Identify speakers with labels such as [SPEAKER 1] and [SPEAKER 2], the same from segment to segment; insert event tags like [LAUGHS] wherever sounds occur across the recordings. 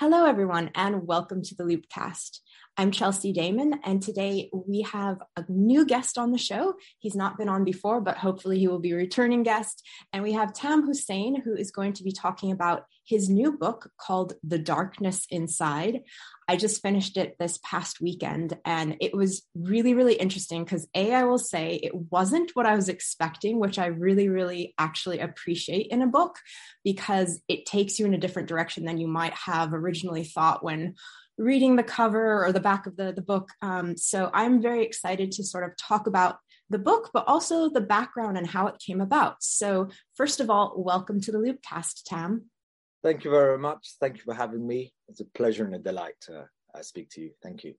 [SPEAKER 1] Hello, everyone, and welcome to the Loopcast. I'm Chelsea Daymon, and today we have a new guest on the show. He's not been on before, but hopefully he will be a returning guest. And we have Tam Hussein, who is going to be talking about his new book called The Darkness Inside. I just finished it this past weekend, and it was really, really interesting because, A, I will say it wasn't what I was expecting, which I really, really actually appreciate in a book because it takes you in a different direction than you might have originally thought when reading the cover or the back of the, the book. Um, so I'm very excited to sort of talk about the book, but also the background and how it came about. So, first of all, welcome to the Loopcast, Tam.
[SPEAKER 2] Thank you very much. Thank you for having me. It's a pleasure and a delight to uh, speak to you. Thank you.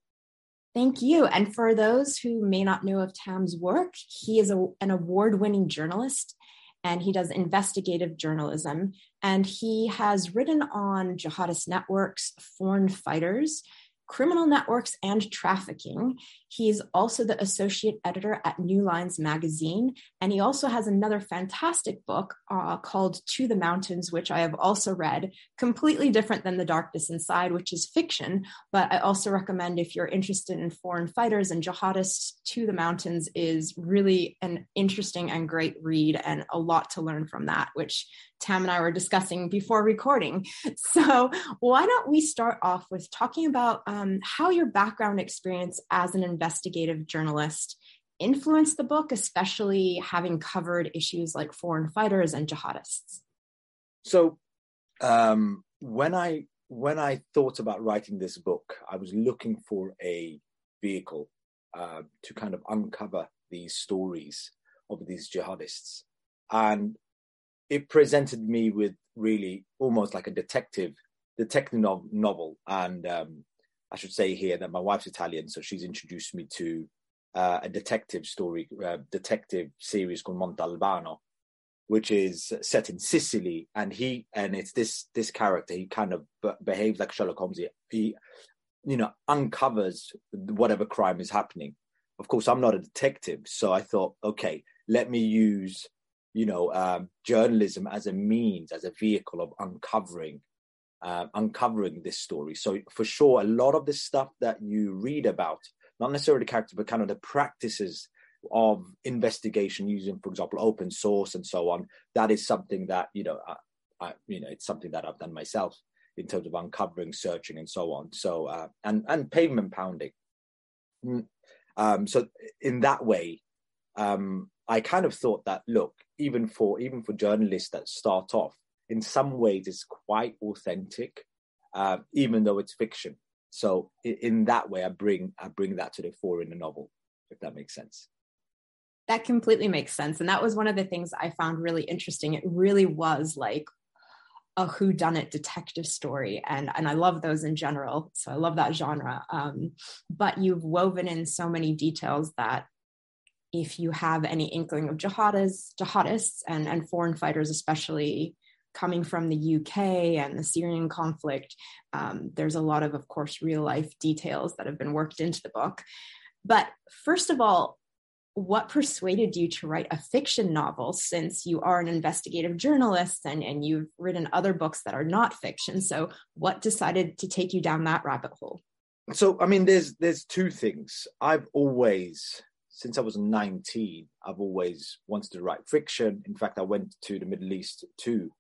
[SPEAKER 1] Thank you. And for those who may not know of Tam's work, he is a, an award winning journalist and he does investigative journalism. And he has written on jihadist networks, foreign fighters, criminal networks, and trafficking. He's also the associate editor at New Lines magazine. And he also has another fantastic book uh, called To the Mountains, which I have also read, completely different than The Darkness Inside, which is fiction. But I also recommend if you're interested in foreign fighters and jihadists, To the Mountains is really an interesting and great read and a lot to learn from that, which Tam and I were discussing before recording. [LAUGHS] So, why don't we start off with talking about um, how your background experience as an investigative journalist influenced the book, especially having covered issues like foreign fighters and jihadists?
[SPEAKER 2] So, um, when I when I thought about writing this book, I was looking for a vehicle uh, to kind of uncover these stories of these jihadists, and it presented me with really almost like a detective detective novel and um, i should say here that my wife's italian so she's introduced me to uh, a detective story uh, detective series called montalbano which is set in sicily. And he and it's this this character he kind of b- behaves like sherlock holmes. He, he you know uncovers whatever crime is happening. Of course i'm not a detective so i thought okay let me use you know, um, journalism as a means, as a vehicle of uncovering, uh, uncovering this story. So for sure, a lot of the stuff that you read about, not necessarily the character, but kind of the practices of investigation using, for example, open source and so on. That is something that you know, I, I, you know, it's something that I've done myself in terms of uncovering, searching, and so on. So uh, and and pavement pounding. Mm, um, so in that way, um, I kind of thought that look, even for even for journalists that start off, in some ways it's quite authentic, uh, even though it's fiction. So in, that way, I bring I bring that to the fore in the novel, if that makes sense.
[SPEAKER 1] That completely makes sense, and that was one of the things I found really interesting. It really was like a who done it detective story and and I love those in general so I love that genre um, but you've woven in so many details that if you have any inkling of jihadists, jihadists and, and foreign fighters, especially coming from the UK and the Syrian conflict, um, there's a lot of, of course, real life details that have been worked into the book. But first of all, what persuaded you to write a fiction novel since you are an investigative journalist and, and you've written other books that are not fiction? So, what decided to take you down that rabbit hole?
[SPEAKER 2] So, I mean, there's there's two things. I've always since I was 19, I've always wanted to write fiction. In fact, I went to the Middle East to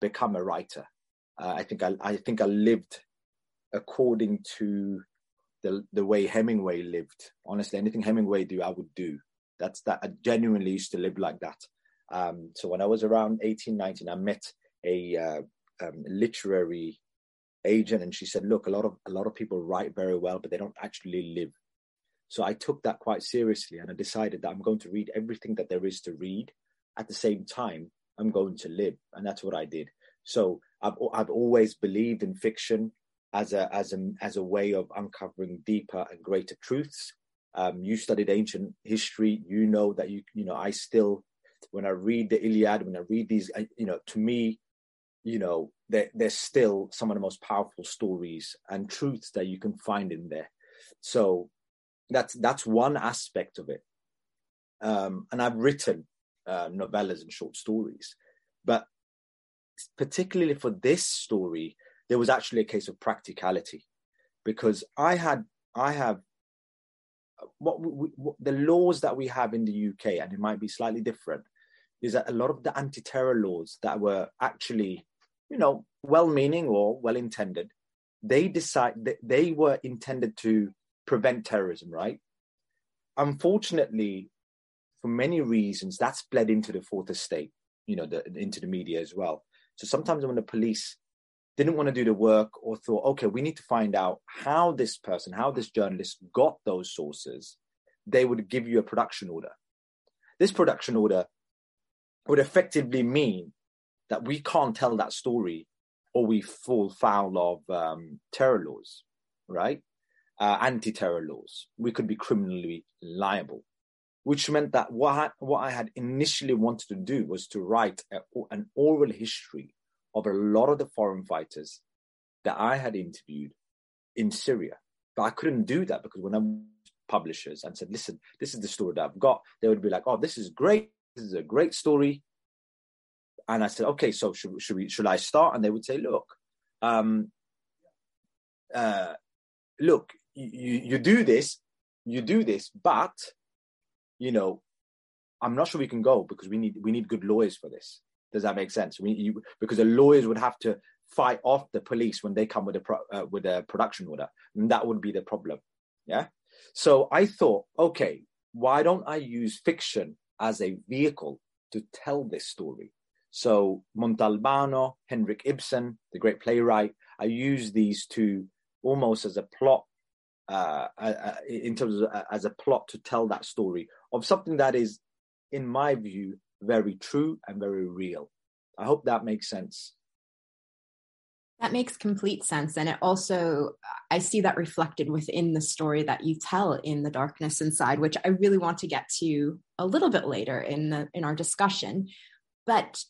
[SPEAKER 2] become a writer. Uh, I think I, I think I lived according to the the way Hemingway lived. Honestly, anything Hemingway do, I would do. That's that. I genuinely used to live like that. Um, so when I was around 18, 19, I met a uh, um, literary agent, and she said, "Look, a lot of a lot of people write very well, but they don't actually live so I took that quite seriously and I decided that I'm going to read everything that there is to read. At the same time, I'm going to live. And that's what I did. So I've, I've always believed in fiction as a, as a, as a way of uncovering deeper and greater truths. Um, you studied ancient history. You know that you, you know, I still, when I read the Iliad, when I read these, I, you know, to me, you know, they're, they're still some of the most powerful stories and truths that you can find in there. So that's that's one aspect of it. Um, and I've written uh, novellas and short stories, but particularly for this story, there was actually a case of practicality because I had I have what, we, what, the laws that we have in the UK, and it might be slightly different, is that a lot of the anti-terror laws that were actually, you know, well-meaning or well-intended, they decide that they were intended to prevent terrorism, right? Unfortunately, for many reasons, that's bled into the fourth estate, you know, the, into the media as well. So sometimes when the police didn't want to do the work or thought, okay, we need to find out how this person, how this journalist got those sources, they would give you a production order. This production order would effectively mean that we can't tell that story or we fall foul of um, terror laws, right? Uh, anti terror laws. We could be criminally liable, which meant that what I, what I had initially wanted to do was to write a, an oral history of a lot of the foreign fighters that I had interviewed in Syria. But I couldn't do that because when I'm publishers and said, listen, this is the story that I've got, they would be like, oh, this is great. This is a great story. And I said, okay, so should, should we, should I start? And they would say, look, um, uh, look, you, you do this, you do this, but, you know, I'm not sure we can go because we need, we need good lawyers for this. Does that make sense? We, you, because the lawyers would have to fight off the police when they come with a pro, uh, with a production order, and that would be the problem. Yeah. So I thought, okay, why don't I use fiction as a vehicle to tell this story? So Montalbano, Henrik Ibsen, the great playwright, I use these two almost as a plot, uh, uh, uh in terms of uh, as a plot to tell that story of something that is, in my view, very true and very real. I hope that makes sense.
[SPEAKER 1] That makes complete sense. And it also, I see that reflected within the story that you tell in The Darkness Inside, which I really want to get to a little bit later in the in our discussion. But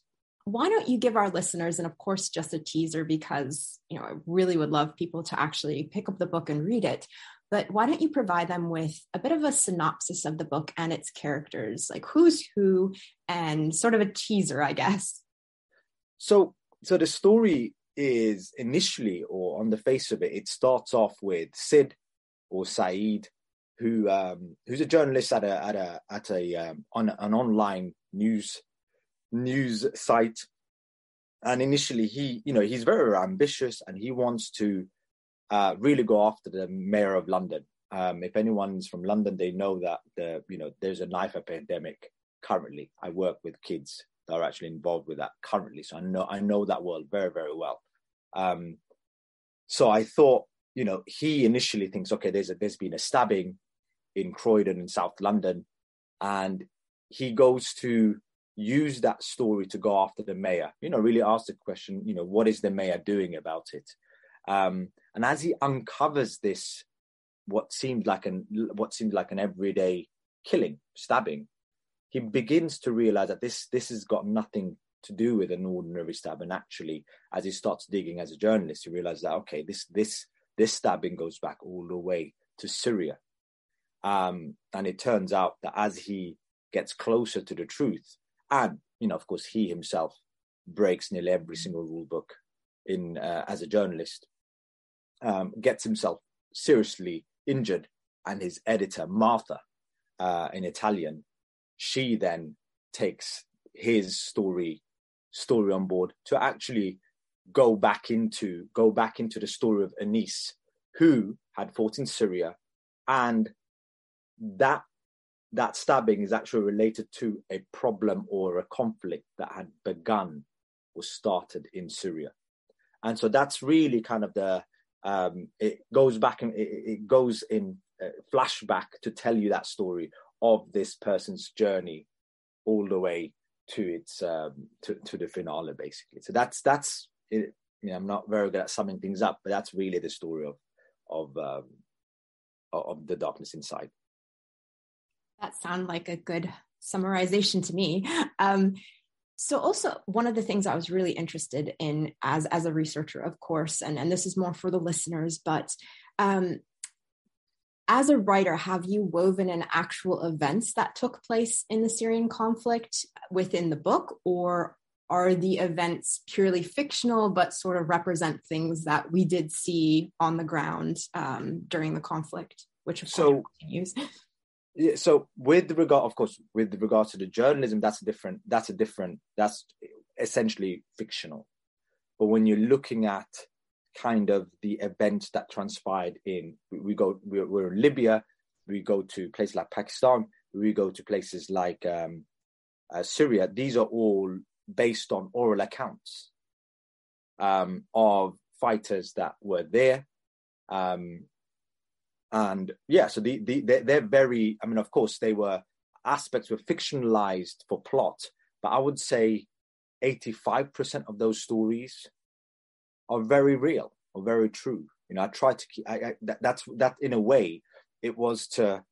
[SPEAKER 1] why don't you give our listeners, and of course, just a teaser because you know I really would love people to actually pick up the book and read it but why don't you provide them with a bit of a synopsis of the book and its characters, like who's who, and sort of a teaser, I guess.
[SPEAKER 2] So, so the story is initially, or on the face of it, it starts off with Sid or Saeed, who um, who's a journalist at a at a at a um, on an online news news site, and initially he you know he's very ambitious and he wants to uh, really go after the mayor of London. Um, if anyone's from London, they know that the you know there's a knife epidemic currently. I work with kids that are actually involved with that currently, so I know I know that world very very well. Um, so I thought, you know, he initially thinks, okay, there's a, there's been a stabbing in Croydon in South London, and he goes to use that story to go after the mayor. You know, really ask the question, you know, what is the mayor doing about it? Um, and as he uncovers this, what seemed like an what seemed like an everyday killing, stabbing, he begins to realize that this this has got nothing to do with an ordinary stab. And actually, as he starts digging as a journalist, he realizes that okay, this this this stabbing goes back all the way to Syria. Um, and it turns out that as he gets closer to the truth, and you know, of course, he himself breaks nearly every single rule book in uh, as a journalist um, gets himself seriously injured, and his editor, Martha, uh, in Italian, she then takes his story story on board to actually go back into go back into the story of Anis, who had fought in Syria, and that that stabbing is actually related to a problem or a conflict that had begun or started in Syria, and so that's really kind of the um, it goes back and it, it goes in uh, flashback to tell you that story of this person's journey all the way to its um, to, to the finale basically. So that's that's it, you know, i'm not very good at summing things up but that's really the story of of um, of the darkness inside.
[SPEAKER 1] That sounds like a good summarization to me. [LAUGHS] Um, so also one of the things I was really interested in as as a researcher, of course, and, and this is more for the listeners, but um, as a writer, have you woven in actual events that took place in the Syrian conflict within the book, or are the events purely fictional, but sort of represent things that we did see on the ground um, during the conflict, which of so, course continues.
[SPEAKER 2] Yeah, so with regard, of course, with regard to the journalism, that's a different. That's a different. That's essentially fictional. But when you're looking at kind of the events that transpired in, we, go, we're, we're, in Libya, we go to places like Pakistan, we go to places like um, uh, Syria. These are all based on oral accounts um, of fighters that were there. Um, and yeah, so the, the, they're, they're very, I mean, of course, they were aspects were fictionalized for plot, but I would say 85% of those stories are very real or very true. You know, I try to keep, I, I, that, that's, that in a way, it was to,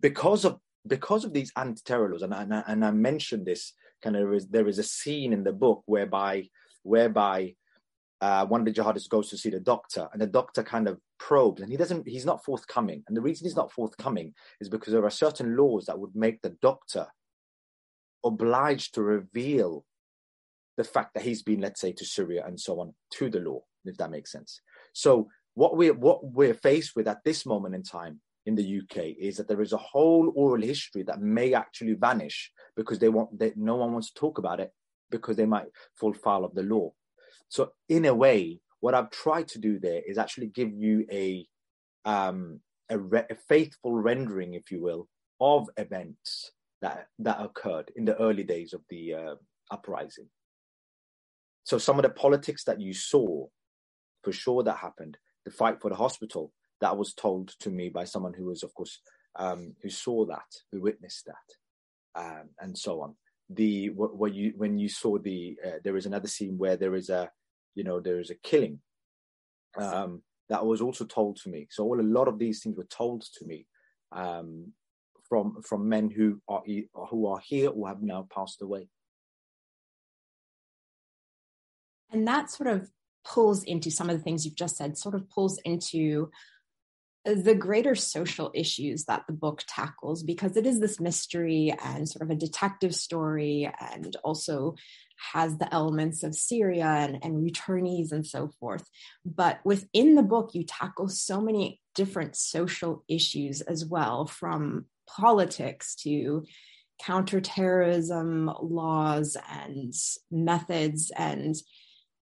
[SPEAKER 2] because of, because of these anti-terror laws, and, and, and I mentioned this kind of is, there is a scene in the book whereby whereby uh, one of the jihadists goes to see the doctor, and the doctor kind of probes, and he doesn't. He's not forthcoming, and the reason he's not forthcoming is because there are certain laws that would make the doctor obliged to reveal the fact that he's been, let's say, to Syria and so on to the law, if that makes sense. So what we're what we're faced with at this moment in time in the UK is that there is a whole oral history that may actually vanish because they want that no one wants to talk about it because they might fall foul of the law. So in a way, what I've tried to do there is actually give you a um, a, re- a faithful rendering, if you will, of events that that occurred in the early days of the uh, uprising. So some of the politics that you saw, for sure, that happened. The fight for the hospital, that was told to me by someone who was, of course, um, who saw that, who witnessed that, um, and so on. The what, what, you when you saw the uh, there is another scene where there is a you know there is a killing um, that was also told to me. So all a lot of these things were told to me um, from from men who are who are here or have now passed away.
[SPEAKER 1] And that sort of pulls into some of the things you've just said. Sort of pulls into the greater social issues that the book tackles because it is this mystery and sort of a detective story and also has the elements of Syria and, and returnees and so forth. But within the book, you tackle so many different social issues as well, from politics to counterterrorism laws and methods and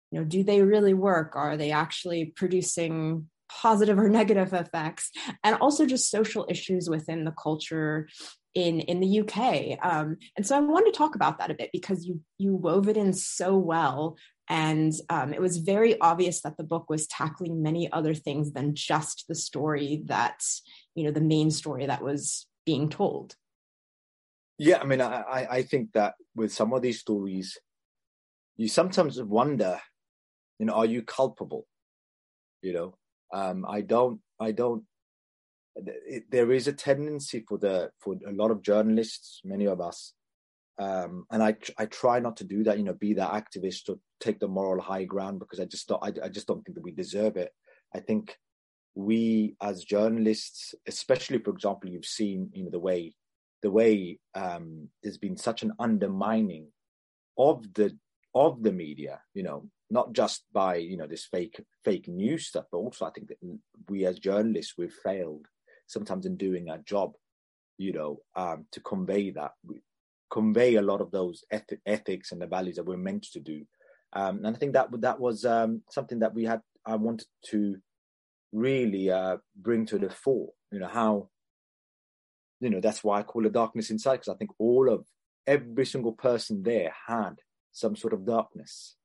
[SPEAKER 1] you know do they really work are they actually producing positive or [LAUGHS] negative effects and also just social issues within the culture in in the UK um, and so I wanted to talk about that a bit because you you wove it in so well. And um, it was very obvious that the book was tackling many other things than just the story that you know the main story that was being told.
[SPEAKER 2] Yeah I mean I I think that with some of these stories you sometimes wonder you know are you culpable? You know um, I don't, I don't. It, there is a tendency for the for a lot of journalists, many of us, um, and I I try not to do that. You know, be that activist to take the moral high ground because I just don't. I, I just don't think that we deserve it. I think we as journalists, especially for example, you've seen you know the way the way um, there's been such an undermining of the of the media. You know, not just by you know this fake fake news stuff, but also I think that we as journalists we've failed sometimes in doing our job, you know, um, to convey that convey a lot of those eth- ethics and the values that we're meant to do. Um, and I think that that was um, something that we had I wanted to really uh, bring to the fore. You know how you know that's why I call it darkness inside because I think all of every single person there had some sort of darkness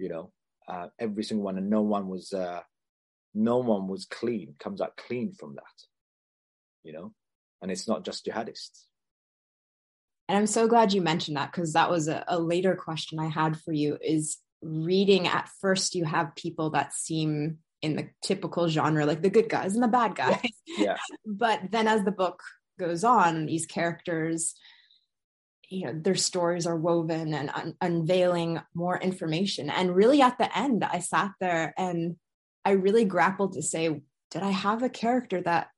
[SPEAKER 2] you know, uh, every single one, and no one was, uh, no one was clean, comes out clean from that, you know, and it's not just jihadists.
[SPEAKER 1] And I'm so glad you mentioned that because that was a, a later question I had for you. Is reading at first you have people that seem in the typical genre, like the good guys and the bad guys.
[SPEAKER 2] Yeah. yeah. [LAUGHS]
[SPEAKER 1] but then as the book goes on, these characters you know their stories are woven and un- unveiling more information. And really at the end i sat there and i really grappled to say did i have a character that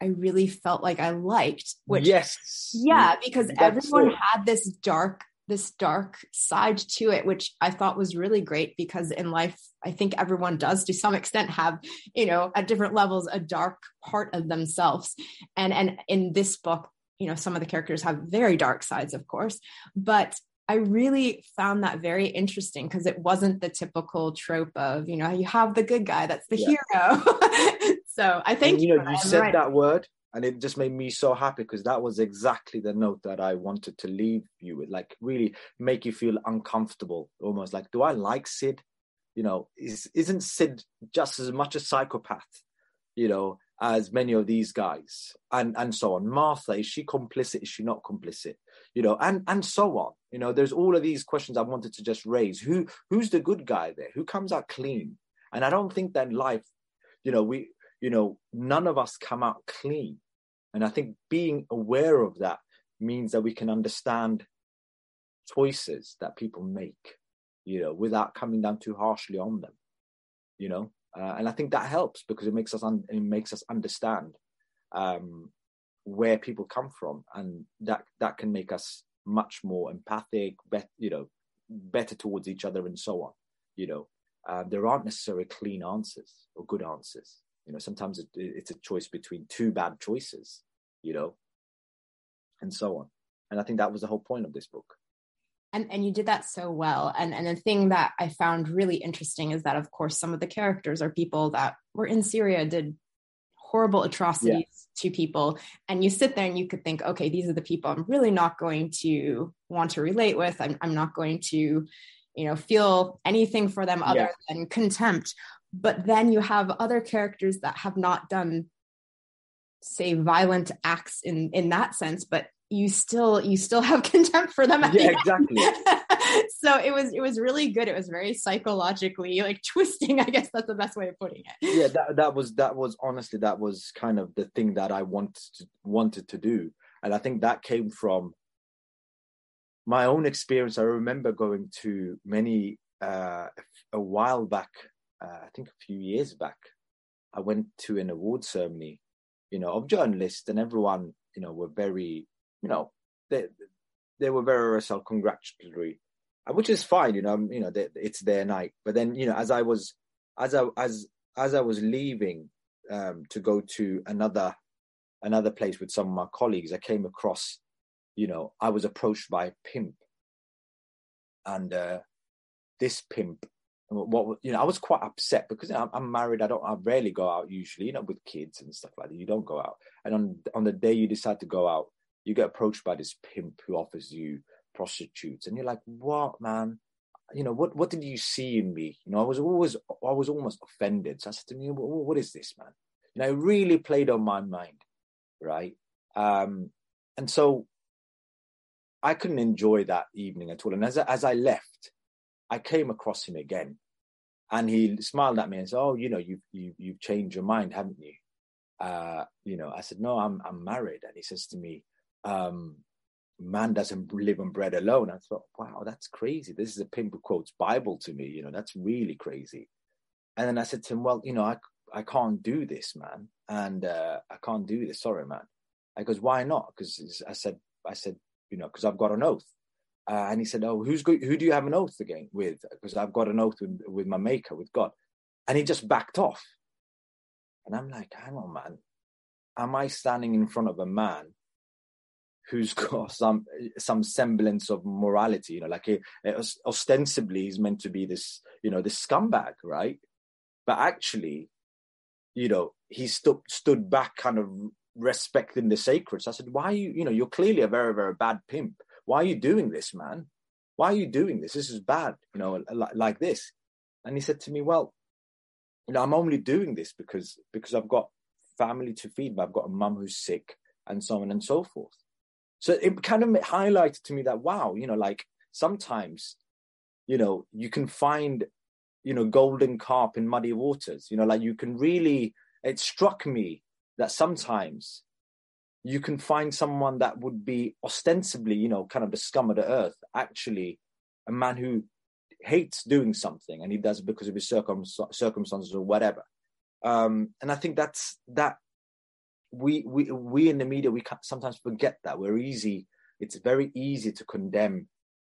[SPEAKER 1] i really felt like i liked?
[SPEAKER 2] Which yes.
[SPEAKER 1] Yeah because That's everyone it. had this dark this dark side to it which i thought was really great because in life i think everyone does to some extent have you know at different levels a dark part of themselves. And and in this book you know some of the characters have very dark sides of course but I really found that very interesting because it wasn't the typical trope of, you know, you have the good guy, that's the yeah. hero. [LAUGHS] so I think
[SPEAKER 2] you know, you said right. that word and it just made me so happy because that was exactly the note that I wanted to leave you with, like really make you feel uncomfortable, almost like, do I like Sid? You know, is isn't Sid just as much a psychopath? You know, as many of these guys and and so on. Martha is she complicit? Is she not complicit? You know and and so on. You know there's all of these questions i wanted to just raise. Who who's the good guy there? Who comes out clean? And i don't think that life you know we you know none of us come out clean. And i think being aware of that means that we can understand choices that people make you know without coming down too harshly on them you know uh, and I think that helps because it makes us un- it makes us understand um, where people come from, and that that can make us much more empathic, you know, better towards each other, and so on. You know, uh, there aren't necessarily clean answers or good answers. You know, sometimes it, it's a choice between two bad choices. You know, and so on. And I think that was the whole point of this book
[SPEAKER 1] and and you did that so well and and the thing that i found really interesting is that of course some of the characters are people that were in syria did horrible atrocities yeah. to people and you sit there and you could think okay these are the people i'm really not going to want to relate with i'm, I'm not going to you know feel anything for them other yeah. than contempt but then you have other characters that have not done say violent acts in in that sense but you still you still have [LAUGHS] contempt for them
[SPEAKER 2] yeah exactly. [LAUGHS]
[SPEAKER 1] So it was it was really good. It was very psychologically like [LAUGHS] twisting i guess that's the best way of putting it.
[SPEAKER 2] Yeah that, that was that was honestly that was kind of the thing that i wanted to wanted to do. And i think that came from my own experience. I remember going to many uh a while back uh, i think a few years back i went to an award ceremony you know of journalists and everyone you know were very you know, they they were very self congratulatory, uh, which is fine. You know, you know, they, it's their night. But then, you know, as I was as I as as I was leaving um, to go to another another place with some of my colleagues, I came across, you know, I was approached by a pimp, and uh, this pimp what you know, I was quite upset because you know, I'm married. I don't, I rarely go out usually, you know, with kids and stuff like that. You don't go out, and on on the day you decide to go out, you get approached by this pimp who offers you prostitutes, and you're like, "What, man? You know, what what did you see in me? You know, I was always, I was almost offended. So I said to me, what, what is this, man? You know, it really played on my mind, right? Um, and so I couldn't enjoy that evening at all. And as as I left, I came across him again, and he smiled at me and said, "Oh, you know, you've you, you've changed your mind, haven't you?" Uh, you know, I said, "No, I'm I'm married," and he says to me, um, man doesn't live on bread alone. I thought, wow, that's crazy. This is a who quotes Bible to me. You know, that's really crazy. And then I said to him, well, you know, I, I can't do this, man. And uh, I can't do this. Sorry, man. I goes, why not? Because I said, I said, you know, because I've got an oath. Uh, and he said, oh, who's go- who do you have an oath again with? Because I've got an oath with, with my maker, with God. And he just backed off. And I'm like, hang on, man. Am I standing in front of a man who's [LAUGHS] got some some semblance of morality you know like eh, eh, he, ostensibly he's meant to be this you know this scumbag right? But actually you know he stood stood back kind of respecting the sacred. So i said why are you you know you're clearly a very very bad pimp. Why are you doing this man? Why are you doing this? This is bad you know like, like this. And he said to me well you know i'm only doing this because because i've got family to feed but i've got a mum who's sick and so on and so forth so it kind of highlighted to me that wow, you know, like sometimes, you know, you can find, you know, golden carp in muddy waters. You know, like you can really. It struck me that sometimes you can find someone that would be ostensibly, you know, kind of the scum of the earth, actually a man who hates doing something and he does it because of his circum- circumstances or whatever. Um, and I think that's that we we we in the media we sometimes forget that we're easy it's very easy to condemn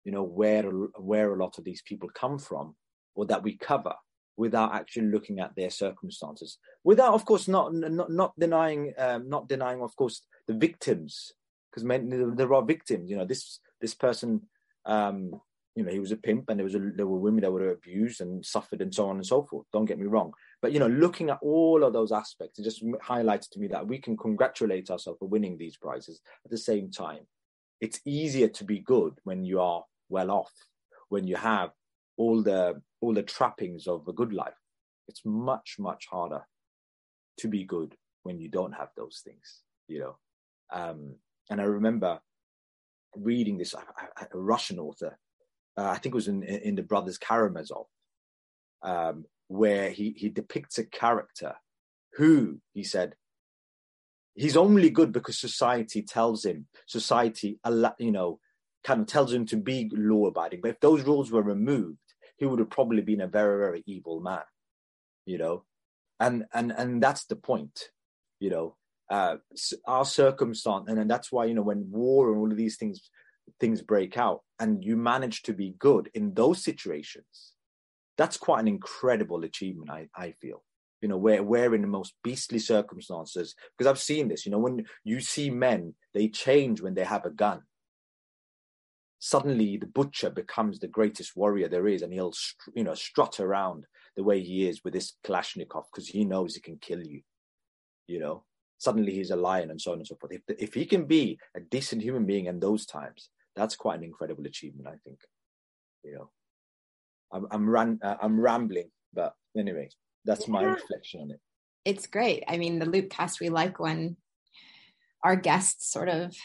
[SPEAKER 2] you know, where where a lot of these people come from, or that we cover, without actually looking at their circumstances. Without, of course, not not, not denying um, not denying, of course, the victims, because there are victims. You know, this this person. Um, you know, he was a pimp, and there was a, there were women that were abused and suffered, and so on and so forth. Don't get me wrong, but you know, looking at all of those aspects, it just highlights to me that we can congratulate ourselves for winning these prizes. At the same time, it's easier to be good when you are well off, when you have all the all the trappings of a good life. It's much much harder to be good when you don't have those things, you know. Um, and I remember reading this a Russian author, uh, I think it was in in the Brothers Karamazov, um, where he he depicts a character who he said he's only good because society tells him society you know kind of tells him to be law abiding. But if those rules were removed, he would have probably been a very, very evil man, you know? And, and, and that's the point, you know, uh, our circumstance. And, and that's why, you know, when war and all of these things, things break out and you manage to be good in those situations, that's quite an incredible achievement, I, I feel you know, where we're in the most beastly circumstances. Because I've seen this, you know, when you see men, they change when they have a gun suddenly the butcher becomes the greatest warrior there is, and he'll you know strut around the way he is with this Kalashnikov because he knows he can kill you. You know, suddenly he's a lion and so on and so forth. If if he can be a decent human being in those times, that's quite an incredible achievement, I think. You know, I'm I'm ran uh, I'm rambling, but anyway, that's yeah. my reflection on it.
[SPEAKER 1] It's great. I mean, the Loopcast we like when our guests sort of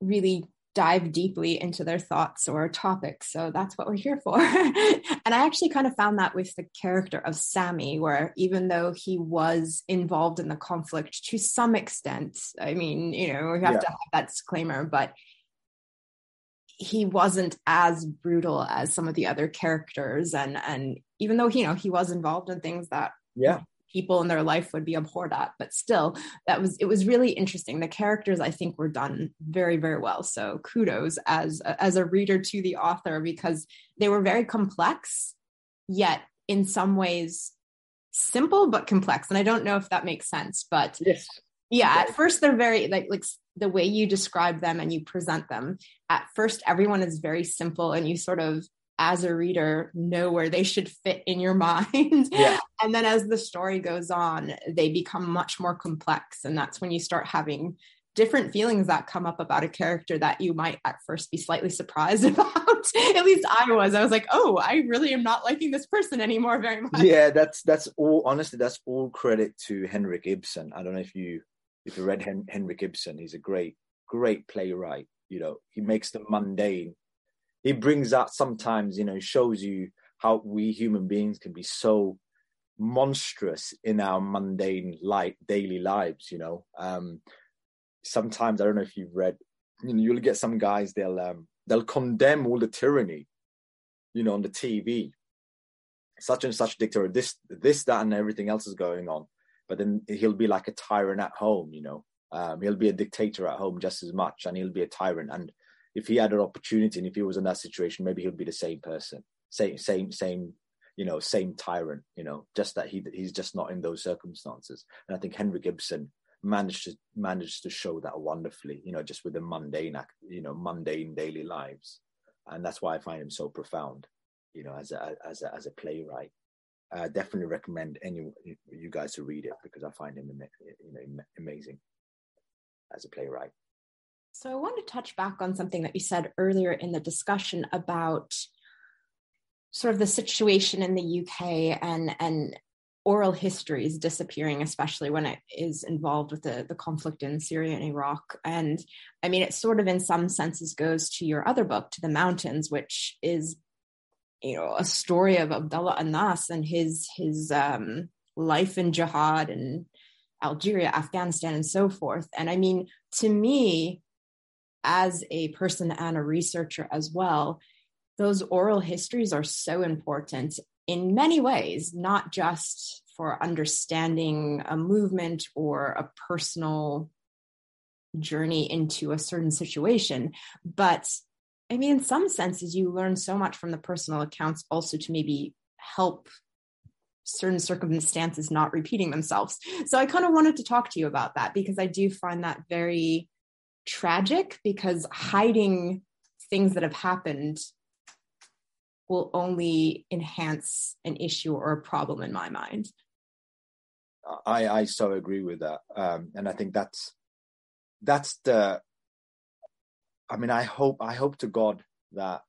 [SPEAKER 1] really dive deeply into their thoughts or topics. So that's what we're here for. [LAUGHS] and I actually kind of found that with the character of Sammy, where even though he was involved in the conflict to some extent, I mean, you know, we have yeah. to have that disclaimer, but he wasn't as brutal as some of the other characters. And and even though, you know, he was involved in things that
[SPEAKER 2] yeah
[SPEAKER 1] people in their life would be abhorred at but still that was it was really interesting. The characters i think were done very very well. So kudos as as a reader to the author because they were very complex yet in some ways simple but complex. And i don't know if that makes sense but
[SPEAKER 2] yes.
[SPEAKER 1] yeah at first they're very like like the way you describe them and you present them at first everyone is very simple and you sort of as a reader know where they should fit in your [LAUGHS] mind.
[SPEAKER 2] Yeah.
[SPEAKER 1] And then as the story goes on, they become much more complex. And that's when you start having different feelings that come up about a character that you might at first be slightly surprised [LAUGHS] about. at least I was. I was like, oh, I really am not liking this person anymore very much.
[SPEAKER 2] Yeah, that's that's all honestly, that's all credit to Henrik Ibsen. I don't know if you if you read Hen- Henrik Ibsen, he's a great, great playwright. You know, he makes the mundane he brings out sometimes you know shows you how we human beings can be so monstrous in our mundane light daily lives you know? Um sometimes i don't know if you've read you know you'll get some guys they'll um they'll condemn all the tyranny you know on the tv such and such dictator this this that and everything else is going on. But then he'll be like a tyrant at home you know? Um, he'll be a dictator at home just as much and he'll be a tyrant. And if he had an opportunity and if he was in that situation, maybe he'll be the same person, same, same, same, you know, same tyrant, you know, just that he he's just not in those circumstances. And I think Henrik Ibsen managed to managed to show that wonderfully, you know, just with the mundane, you know, mundane daily lives, and that's why I find him so profound, you know, as a as a as a playwright. I definitely recommend any you guys to read it because I find him, you know, amazing as a playwright.
[SPEAKER 1] So I want to touch back on something that you said earlier in the discussion about sort of the situation in the UK and and oral histories disappearing, especially when it is involved with the, the conflict in Syria and Iraq. And I mean, it sort of in some senses goes to your other book, To the Mountains, which is, you know, a story of Abdullah Anas and his his um, life in jihad and Algeria, Afghanistan, and so forth. And I mean, to me, as a person and a researcher as well, those oral histories are so important in many ways, not just for understanding a movement or a personal journey into a certain situation, but I mean, in some senses, you learn so much from the personal accounts also to maybe help certain circumstances not repeating themselves. So I kind of wanted to talk to you about that because I do find that very tragic because hiding things that have happened will only enhance an issue or a problem in my mind.
[SPEAKER 2] I, I so agree with that. Um, and I think that's that's the I mean, I hope I hope to God that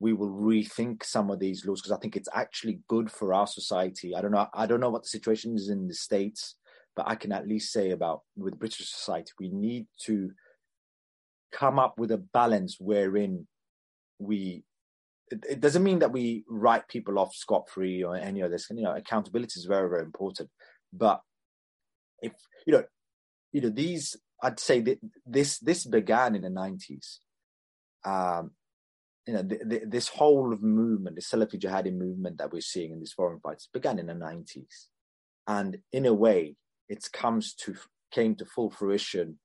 [SPEAKER 2] we will rethink some of these laws because I think it's actually good for our society. I don't know. I don't know what the situation is in the states, but I can at least say about with British society, we need to come up with a balance wherein we. It, it doesn't mean that we write people off scot free or any of this. You know, accountability is very, very important. But if you know, you know these I'd say that this this began in the nineties. Um, you know, this whole movement, the Salafi Jihadi movement that we're seeing in these foreign fights, began in the nineties, and in a way, it comes to came to full fruition,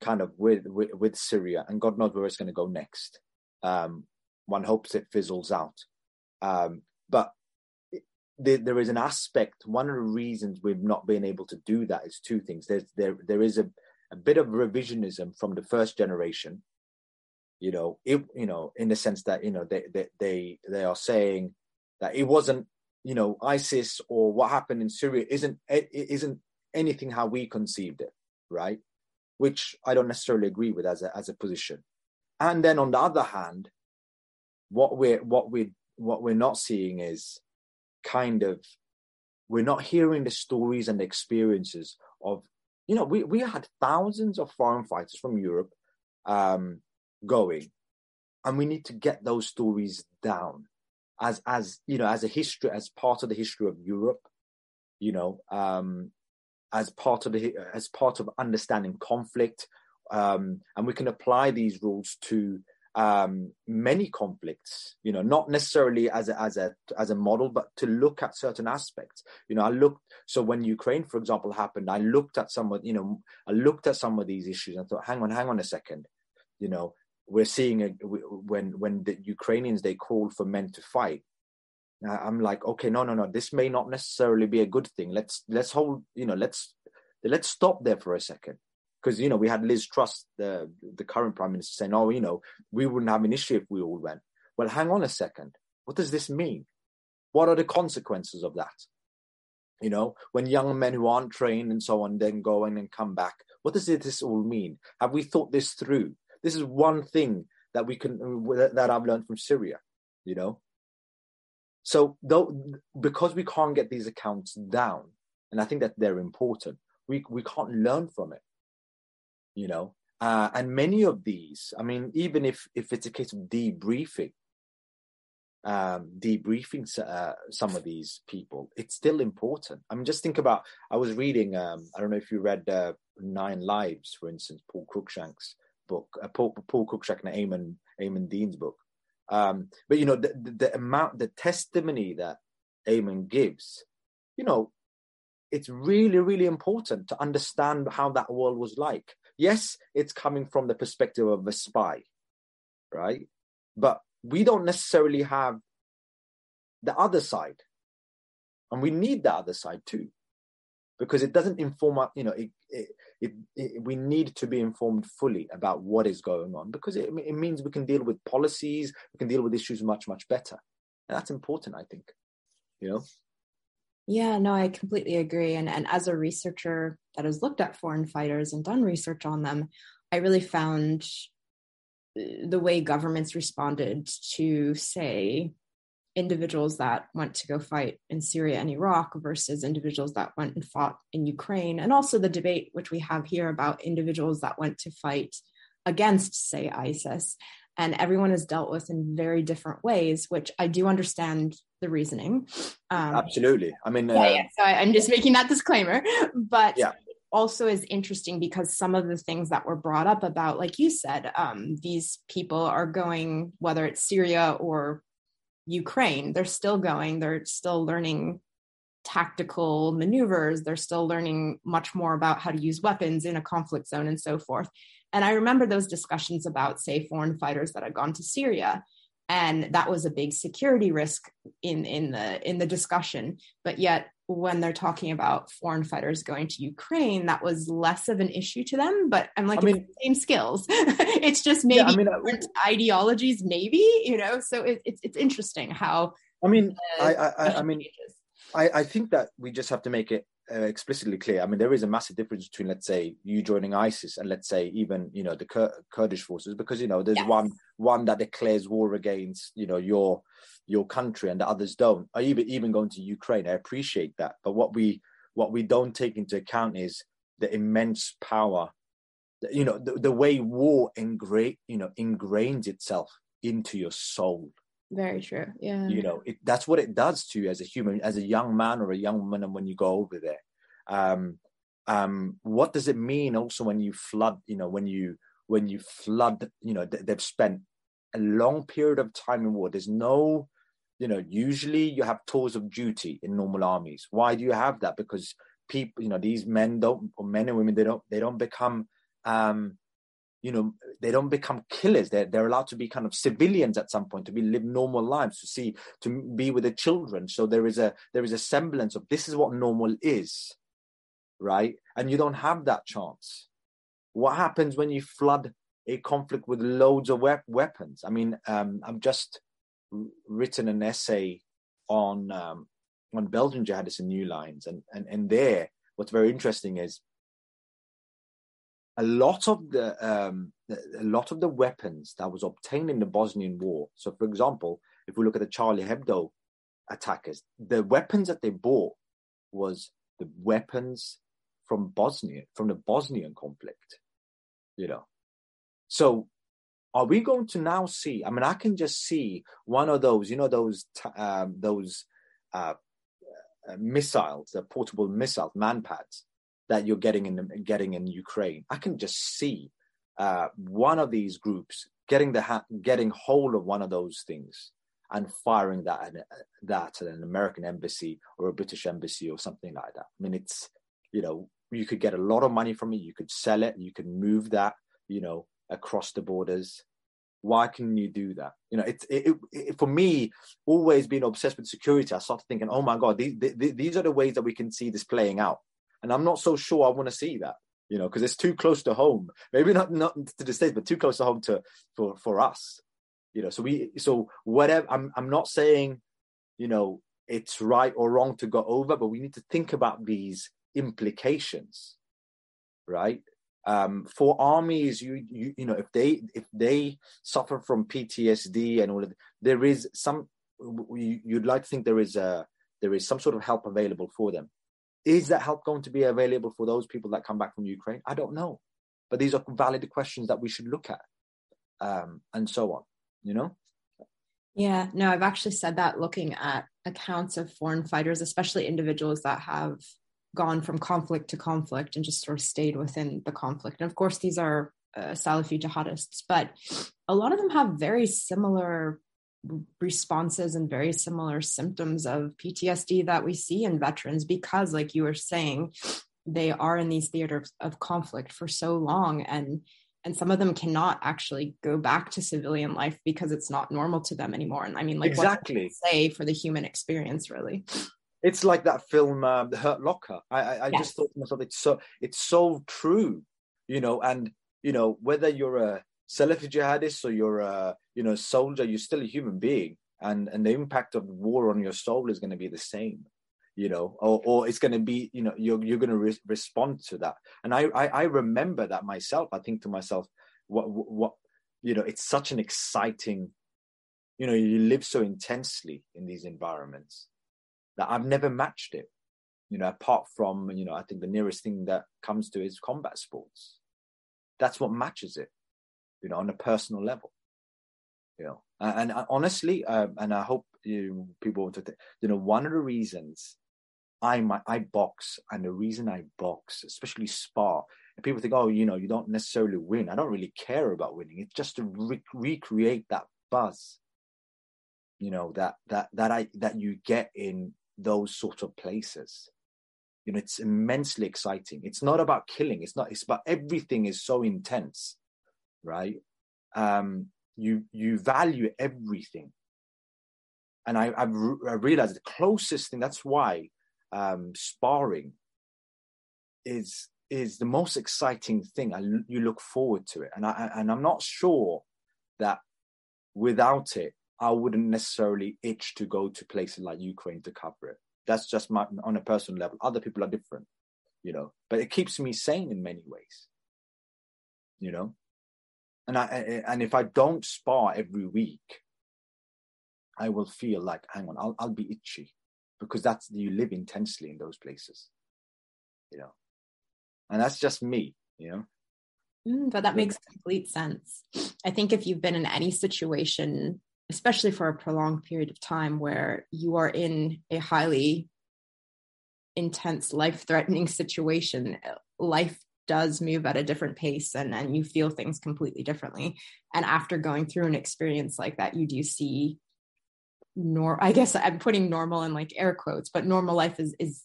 [SPEAKER 2] kind of with with, with Syria, and God knows where it's going to go next. Um, one hopes it fizzles out, um, but there, there is an aspect. One of the reasons we've not been able to do that is two things. There's there there is a a bit of revisionism from the first generation you know it you know in the sense that you know they they they, they are saying that it wasn't you know isis or what happened in syria isn't it isn't anything how we conceived it right which i don't necessarily agree with as a as a position and then on the other hand what we're what we what we're not seeing is kind of we're not hearing the stories and experiences of you know, we, we had thousands of foreign fighters from Europe um, going, and we need to get those stories down as as you know as a history as part of the history of Europe, you know, um, as part of the as part of understanding conflict, um, and we can apply these rules to um, many conflicts, you know, not necessarily as a, as a as a model, but to look at certain aspects. You know, I looked so when Ukraine, for example, happened, I looked at some of you know, I looked at some of these issues and thought, hang on, hang on a second, you know, we're seeing a, when when the Ukrainians they call for men to fight. I'm like, okay, no, no, no, this may not necessarily be a good thing. Let's let's hold, you know, let's let's stop there for a second because you know we had Liz Truss, the the current prime minister, saying, "Oh, you know, we wouldn't have an issue if we all went." Well, hang on a second. What does this mean? What are the consequences of that? You know, when young men who aren't trained and so on then go in and come back, what does this all mean? Have we thought this through? This is one thing that we can that I've learned from Syria. You know, so though because we can't get these accounts down, and I think that they're important, we we can't learn from it you know? Uh, and many of these i mean even if if it's a case of debriefing um, debriefing uh, some of these people it's still important. I mean just think about i was reading um, i don't know if you read uh, nine lives for instance paul cruickshank's book uh, paul, paul cruickshank and Aimen, Aimen Dean's book. Um, but you know the, the, the amount the testimony that Aimen gives you know it's really really important to understand how that world was like yes, it's coming from the perspective of a spy, right? But we don't necessarily have the other side. And we need the other side too, because it doesn't inform us, you know, it, it, it, it, we need to be informed fully about what is going on because it, it means we can deal with policies, we can deal with issues much, much better. And that's important, I think, you know?
[SPEAKER 1] Yeah, no, I completely agree. And and as a researcher that has looked at foreign fighters and done research on them, I really found uh, the way governments responded to say individuals that went to go fight in Syria and Iraq versus individuals that went and fought in Ukraine and also the debate which we have here about individuals that went to fight against say ISIS and everyone is dealt with in very different ways which i do understand the reasoning
[SPEAKER 2] um, absolutely i mean
[SPEAKER 1] yeah, uh, yeah. so I, i'm just making that disclaimer but yeah also is interesting because some of the things that were brought up about like you said um, these people are going whether it's syria or ukraine they're still going they're still learning tactical maneuvers. They're still learning much more about how to use weapons in a conflict zone and so forth. And I remember those discussions about, say, foreign fighters that had gone to Syria. And that was a big security risk in, in the in the discussion. But yet when they're talking about foreign fighters going to Ukraine, that was less of an issue to them. But I'm like, I mean, same skills. [LAUGHS] it's just maybe yeah, I mean, different uh, ideologies, maybe you know. So it, it's it's interesting how.
[SPEAKER 2] I mean, I I, I mean, I, I think that we just have to make it uh, explicitly clear. I mean, there is a massive difference between, let's say, you joining ISIS and let's say even you know the Kur- Kurdish forces, because you know there's yes. one one that declares war against you know your your country and the others don't. Or even even going to Ukraine, I appreciate that. But what we what we don't take into account is the immense power, you know, the, the way war ingra- you know ingrains itself into your soul
[SPEAKER 1] very true. Yeah.
[SPEAKER 2] You know, it, that's what it does to you as a human, as a young man or a young woman and when you go over there. Um, um, what does it mean also when you flood, you know, when you, when you flood, you know, they've spent a long period of time in war. There's no, you know, usually you have tours of duty in normal armies. Why do you have that? Because people, you know, these men don't, or men and women, they don't, they don't become, um, you know they don't become killers. They're, they're allowed to be kind of civilians at some point to be live normal lives to see to be with their children. So there is a there is a semblance of this is what normal is right? And you don't have that chance. What happens when you flood a conflict with loads of we- weapons? I mean um, i've just written an essay on um, on belgian jihadists and new lines and and and there what's very interesting is a lot of the um, a lot of the weapons that was obtained in the Bosnian War. So, for example, if we look at the Charlie Hebdo attackers, the weapons that they bought was the weapons from Bosnia, from the Bosnian conflict. You know, so are we going to now see? I mean, I can just see one of those, you know, those um, those uh, uh, missiles, the portable missiles, manpads that you're getting in getting in Ukraine. I can just see uh, one of these groups getting the ha- getting hold of one of those things and firing that at, that at an American embassy or a British embassy or something like that. I mean, it's you know you could get a lot of money from it. You could sell it. You could move that you know across the borders. Why can you do that? You know, it's it, it, it, for me always being obsessed with security. I started thinking, oh my god, these, these are the ways that we can see this playing out and I'm not so sure I want to see that, you know, because it's too close to home. Maybe not not to the states, but too close to home to for for us. You know, so we so whatever. I'm I'm not saying, you know, it's right or wrong to go over, but we need to think about these implications, right? Um, for armies, you, you you know, if they if they suffer from PTSD and all of, there is some. You'd like to think there is a there is some sort of help available for them. Is that help going to be available for those people that come back from Ukraine? I don't know. But these are valid questions that we should look at um, and so on, you know?
[SPEAKER 1] Yeah, no, I've actually said that looking at accounts of foreign fighters, especially individuals that have gone from conflict to conflict and just sort of stayed within the conflict. And of course, these are uh, Salafi jihadists, but a lot of them have very similar responses and very similar symptoms of PTSD that we see in veterans because, like you were saying, they are in these theaters of conflict for so long and and some of them cannot actually go back to civilian life because it's not normal to them anymore. And i mean like
[SPEAKER 2] exactly.
[SPEAKER 1] say for the human experience really?
[SPEAKER 2] It's like that film uh, the hurt locker. I i, I yes. just thought to myself it's so it's so true you know and you know whether you're a Salafi jihadist or you're a you know soldier, you're still a human being, and and the impact of war on your soul is going to be the same, you know, or or it's going to be you know you're you're going to re- respond to that. And I, I I remember that myself. I think to myself, what what you know, it's such an exciting, you know, you live so intensely in these environments that I've never matched it. You know, apart from you know, I think the nearest thing that comes to is combat sports. That's what matches it you know, on a personal level. You know, and, and honestly, um, and I hope you people to, th- you know, one of the reasons I my, I box, and the reason I box, especially spar, and people think, oh, you know, you don't necessarily win. I don't really care about winning. It's just to re- recreate that buzz, you know, that that that I that you get in those sort of places. You know, it's immensely exciting. It's not about killing. It's not. It's about everything is so intense, right? Um, you you value everything, and I I've, I realized the closest thing. That's why um, sparring is is the most exciting thing. I, you look forward to it, and I and I'm not sure that without it, I wouldn't necessarily itch to go to places like Ukraine to cover it. That's just my on a personal level. Other people are different, you know. But it keeps me sane in many ways, you know. And I and if I don't spar every week, I will feel like, hang on, I'll I'll be itchy, because that's you live intensely in those places, you know. And that's just me, you know.
[SPEAKER 1] Mm, but that makes complete sense. I think if you've been in any situation, especially for a prolonged period of time where you are in a highly intense, life threatening [LAUGHS] situation, life does move at a different pace and, and you feel things completely differently. And after going through an experience like that, you do see nor I guess I'm putting normal in like air quotes, but normal life is is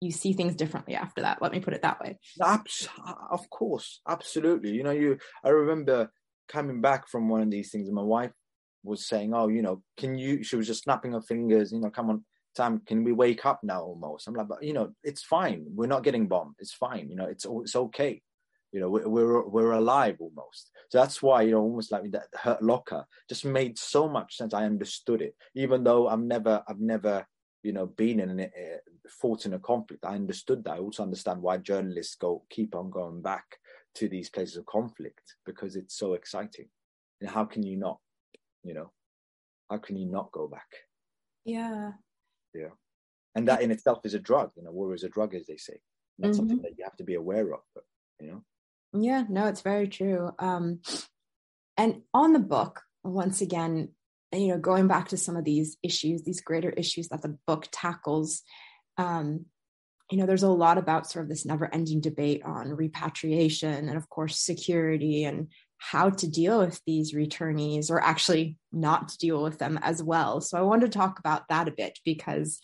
[SPEAKER 1] you see things differently after that. Let me put it that way.
[SPEAKER 2] Uh, of course, absolutely. You know, you. I remember coming back from one of these things, and my wife was saying, "Oh, you know, can you?" She was just snapping her fingers. You know, come on, Tam, can we wake up now? Almost. I'm like, but you know, it's fine. We're not getting bombed. It's fine. You know, it's it's okay. You know, we're we're, alive almost. So that's why you know, almost like that hurt locker just made so much sense. I understood it, even though I've never I've never you know been in a fought in a conflict i understood that i also understand why journalists go keep on going back to these places of conflict because it's so exciting and how can you not you know how can you not go back
[SPEAKER 1] yeah
[SPEAKER 2] yeah. And that in itself is a drug you know war is a drug as they say. That's mm-hmm. something that you have to be aware of but, you know.
[SPEAKER 1] Yeah no it's very true. Um and on the book once again you know going back to some of these issues these greater issues that the book tackles um, you know there's a lot about sort of this never ending debate on repatriation and of course security and how to deal with these returnees or actually not to deal with them as well. So i want to talk about that a bit because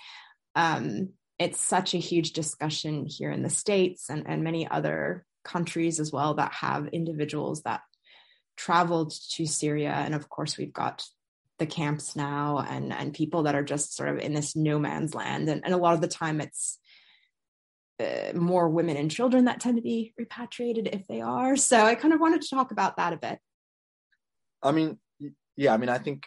[SPEAKER 1] um, it's such a huge discussion here in the states and, and many other countries as well that have individuals that traveled to syria. And of course we've got the camps now and and people that are just sort of in this no man's land. And, and a lot of the time it's uh, more women and children that tend to be repatriated if they are so i kind of wanted to talk about that a bit
[SPEAKER 2] i mean yeah i mean i think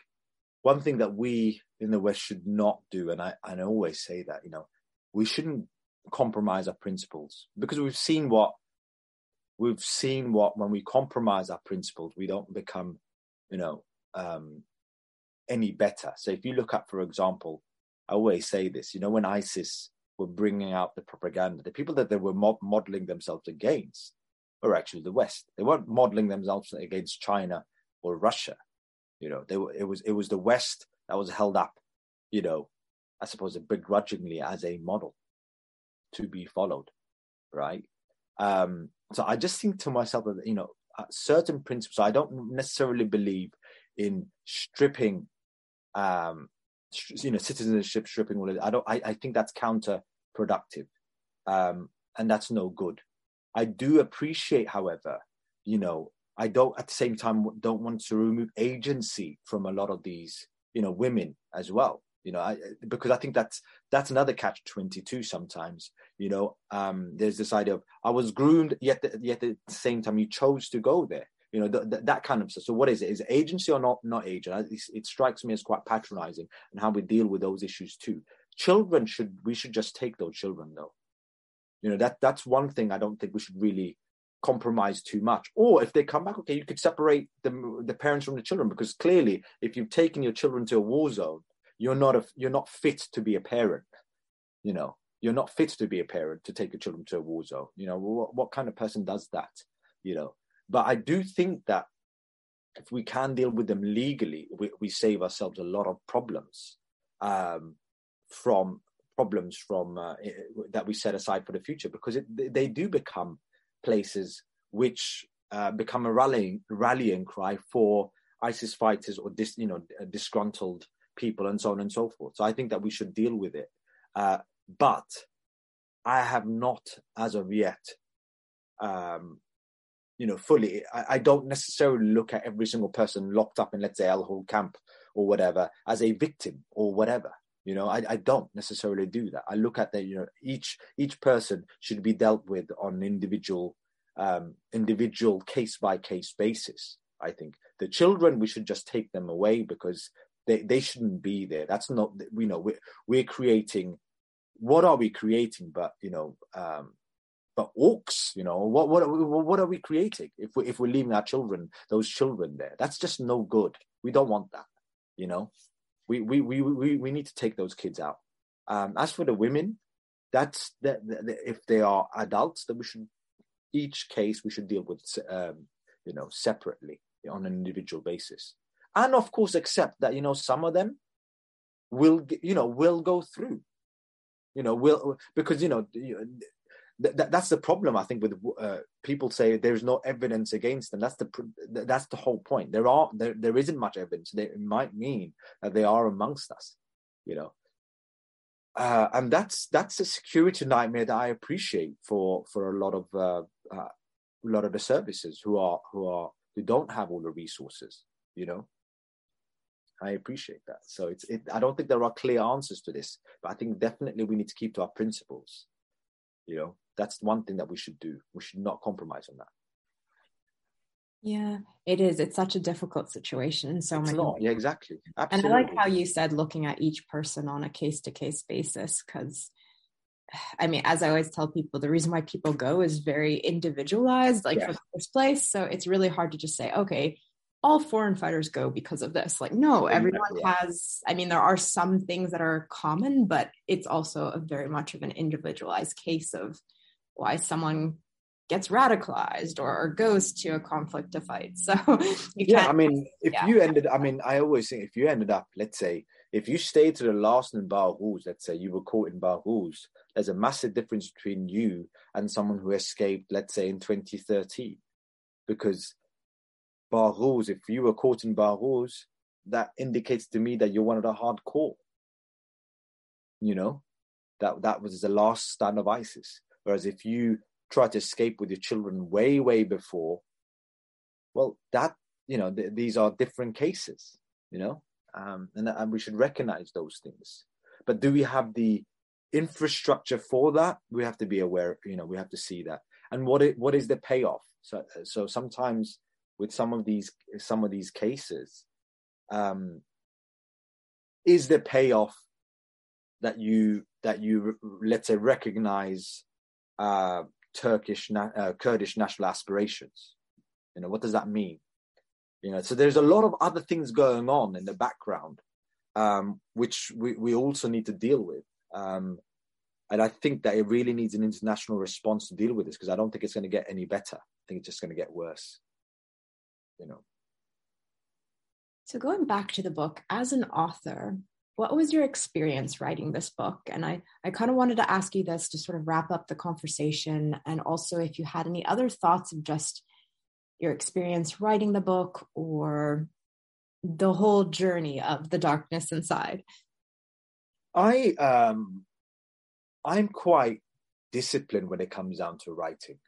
[SPEAKER 2] one thing that we in the west should not do and i and i always say that you know we shouldn't compromise our principles because we've seen what we've seen what when we compromise our principles we don't become you know um, any better. So if you look at, for example, I always say this, you know, when ISIS were bringing out the propaganda, the people that they were mod- modeling themselves against were actually the West. They weren't modeling themselves against China or Russia. You know, they were, it was it was the West that was held up, you know, I suppose begrudgingly as a model to be followed, right? Um, so I just think to myself that you know certain principles. I don't necessarily believe in stripping um, you know, citizenship stripping all of it. I don't. I, I think that's counterproductive, um, and that's no good. I do appreciate, however, you know, I don't at the same time don't want to remove agency from a lot of these, you know, women as well. You know, I, because I think that's that's another catch twenty two. Sometimes, you know, um, there's this idea of I was groomed, yet yet at the same time you chose to go there you know, th- th- that kind of stuff. So what is it? Is it agency or not, not agent? It, it strikes me as quite patronizing and how we deal with those issues too. Children should, we should just take those children though. You know, that that's one thing I don't think we should really compromise too much. Or if they come back, okay, you could separate the, the parents from the children because clearly if you've taken your children to a war zone, you're not a, you're not fit to be a parent. You know, you're not fit to be a parent to take your children to a war zone. You know, what, what kind of person does that? You know, but I do think that if we can deal with them legally, we, we save ourselves a lot of problems um, from problems from uh, that we set aside for the future because it, they do become places which uh, become a rallying rallying cry for ISIS fighters or dis, you know disgruntled people and so on and so forth. So I think that we should deal with it Uh, but I have not, as of yet, um, you know, fully. I, I, don't necessarily look at every single person locked up in, let's say, Al-Hol camp or whatever, as a victim or whatever. You know, I, I don't necessarily do that. I look at that. You know, each each person should be dealt with on individual um, individual case by case basis. I think the children we should just take them away because they, they shouldn't be there. That's not you know we're we're creating what are we creating? But you know, um, but orcs, you know, what what what are we creating if we if we're leaving our children, those children there? That's just no good. We don't want that. You know, we we we we, we need to take those kids out. Um, as for the women, that's that, if they are adults, then we should each case we should deal with um, you know separately on an individual basis and of course accept that you know some of them will you know will go through you know will because you know that, that's the problem i think with uh, people say there's no evidence against them. That's the that's the whole point. There are there, there isn't much evidence. They, it might mean that they are amongst us you know? Uh, and that's that's a security nightmare that i appreciate for for a lot of uh, uh a lot of the services who are who are who don't have all the resources you know? I appreciate that. So it's it, I don't think there are clear answers to this, but I think definitely we need to keep to our principles. You know, that's one thing that we should do. We should not compromise on that.
[SPEAKER 1] Yeah, it is. It's such a difficult situation. So
[SPEAKER 2] it's
[SPEAKER 1] many.
[SPEAKER 2] Not. Yeah, exactly.
[SPEAKER 1] Absolutely. And I like how you said looking at each person on a case to case basis because I mean, as I always tell people, the reason why people go is very individualized, like yeah. for the first place. So it's really hard to just say, okay, all foreign fighters go because of this. Like, no, everyone has, I mean, there are some things that are common, but it's also a very much of an individualized case of why someone gets radicalized or, or goes to a conflict to fight. So, [LAUGHS]
[SPEAKER 2] yeah, I mean, if yeah. you ended, I mean, I always think if you ended up, let's say, if you stayed to the last in Baghuz, let's say you were caught in Baghuz, there's a massive difference between you and someone who escaped, let's say, in 2013. Because Baghuz, if you were caught in Baghuz, that indicates to me that you're one of the hardcore. You know, that that was the last stand of ISIS. Whereas if you try to escape with your children way, way before, well, that you know, th- these are different cases. You know, um, and, and we should recognize those things. But do we have the infrastructure for that? We have to be aware. You know, we have to see that. And what it, what is the payoff? So so sometimes with some of these some of these cases um, is the payoff that you that you let's say recognize uh, Turkish uh, Kurdish national aspirations. You know what does that mean? You know, so there's a lot of other things going on in the background, um, which we, we also need to deal with. Um, and I think that it really needs an international response to deal with this because I don't think it's going to get any better. I think it's just going to get worse you know.
[SPEAKER 1] So going back to the book, as an author, what was your experience writing this book? And I, I kind of wanted to ask you this to sort of wrap up the conversation. And also if you had any other thoughts of just your experience writing the book or the whole journey of the darkness inside.
[SPEAKER 2] I um I'm quite disciplined when it comes down to writing.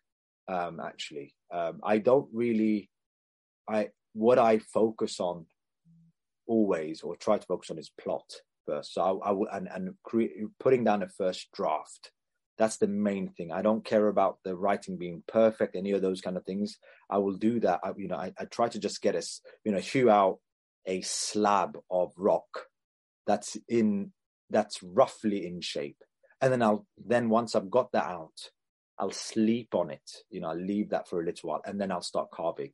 [SPEAKER 2] Um, actually, um, I don't really I what I focus on always or try to focus on is plot first. So I, I will and and cre- putting down a first draft. That's the main thing. I don't care about the writing being perfect, any of those kind of things. I will do that. I, you know, I, I try to just get us, you know, hew out a slab of rock that's in that's roughly in shape, and then I'll then once I've got that out, I'll sleep on it. You know, I'll leave that for a little while, and then I'll start carving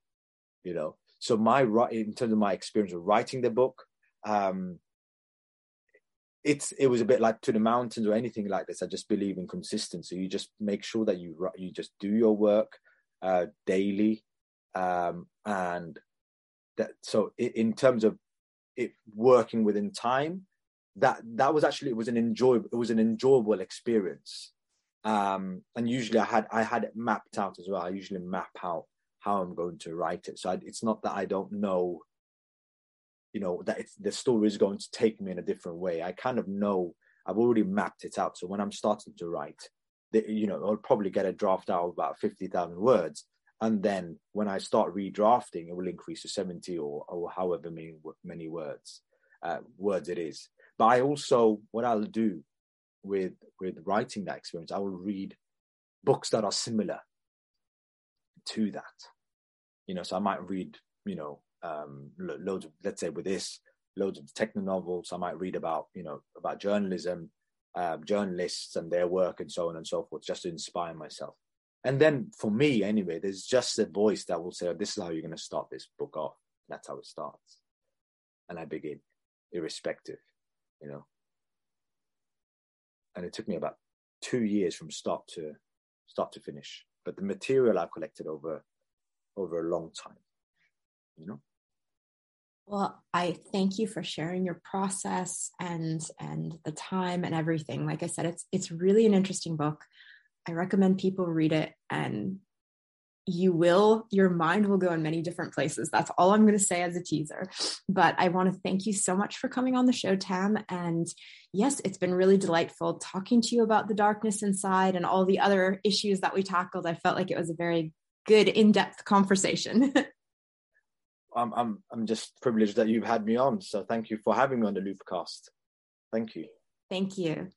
[SPEAKER 2] you know. So my in terms of my experience of writing the book, um, it's it was a bit like to the mountains or anything like this. I just believe in consistency. You just make sure that you you just do your work uh, daily, um, and that. So in terms of it working within time, that that was actually it was an enjoyable it was an enjoyable experience. Um, and usually I had I had it mapped out as well. I usually map out how I'm going to write it. So I, it's not that I don't know, you know, that the story is going to take me in a different way. I kind of know I've already mapped it out. So when I'm starting to write, the, you know, I'll probably get a draft out of about 50,000 words. And then when I start redrafting, it will increase to 70 or, or however many, many words, uh, words it is. But I also, what I'll do with, with writing that experience, I will read books that are similar to that. You know, so I might read, you know, um, loads of, let's say with this, loads of techno novels. I might read about, you know, about journalism, um, journalists and their work and so on and so forth, just to inspire myself. And then for me, anyway, there's just a voice that will say, oh, "This is how you're going to start this book off." That's how it starts, and I begin, irrespective, you know. And it took me about two years from start to start to finish. But the material I've collected over over a long time, you know.
[SPEAKER 1] Well, I thank you for sharing your process and and the time and everything. Like I said, it's it's really an interesting book. I recommend people read it and you will your mind will go in many different places that's all i'm going to say as a teaser but i want to thank you so much for coming on the show tam and yes it's been really delightful talking to you about the darkness inside and all the other issues that we tackled i felt like it was a very good in-depth conversation [LAUGHS]
[SPEAKER 2] I'm I'm I'm just privileged that you've had me on. So thank you for having me on the Loopcast. Thank you.
[SPEAKER 1] Thank you.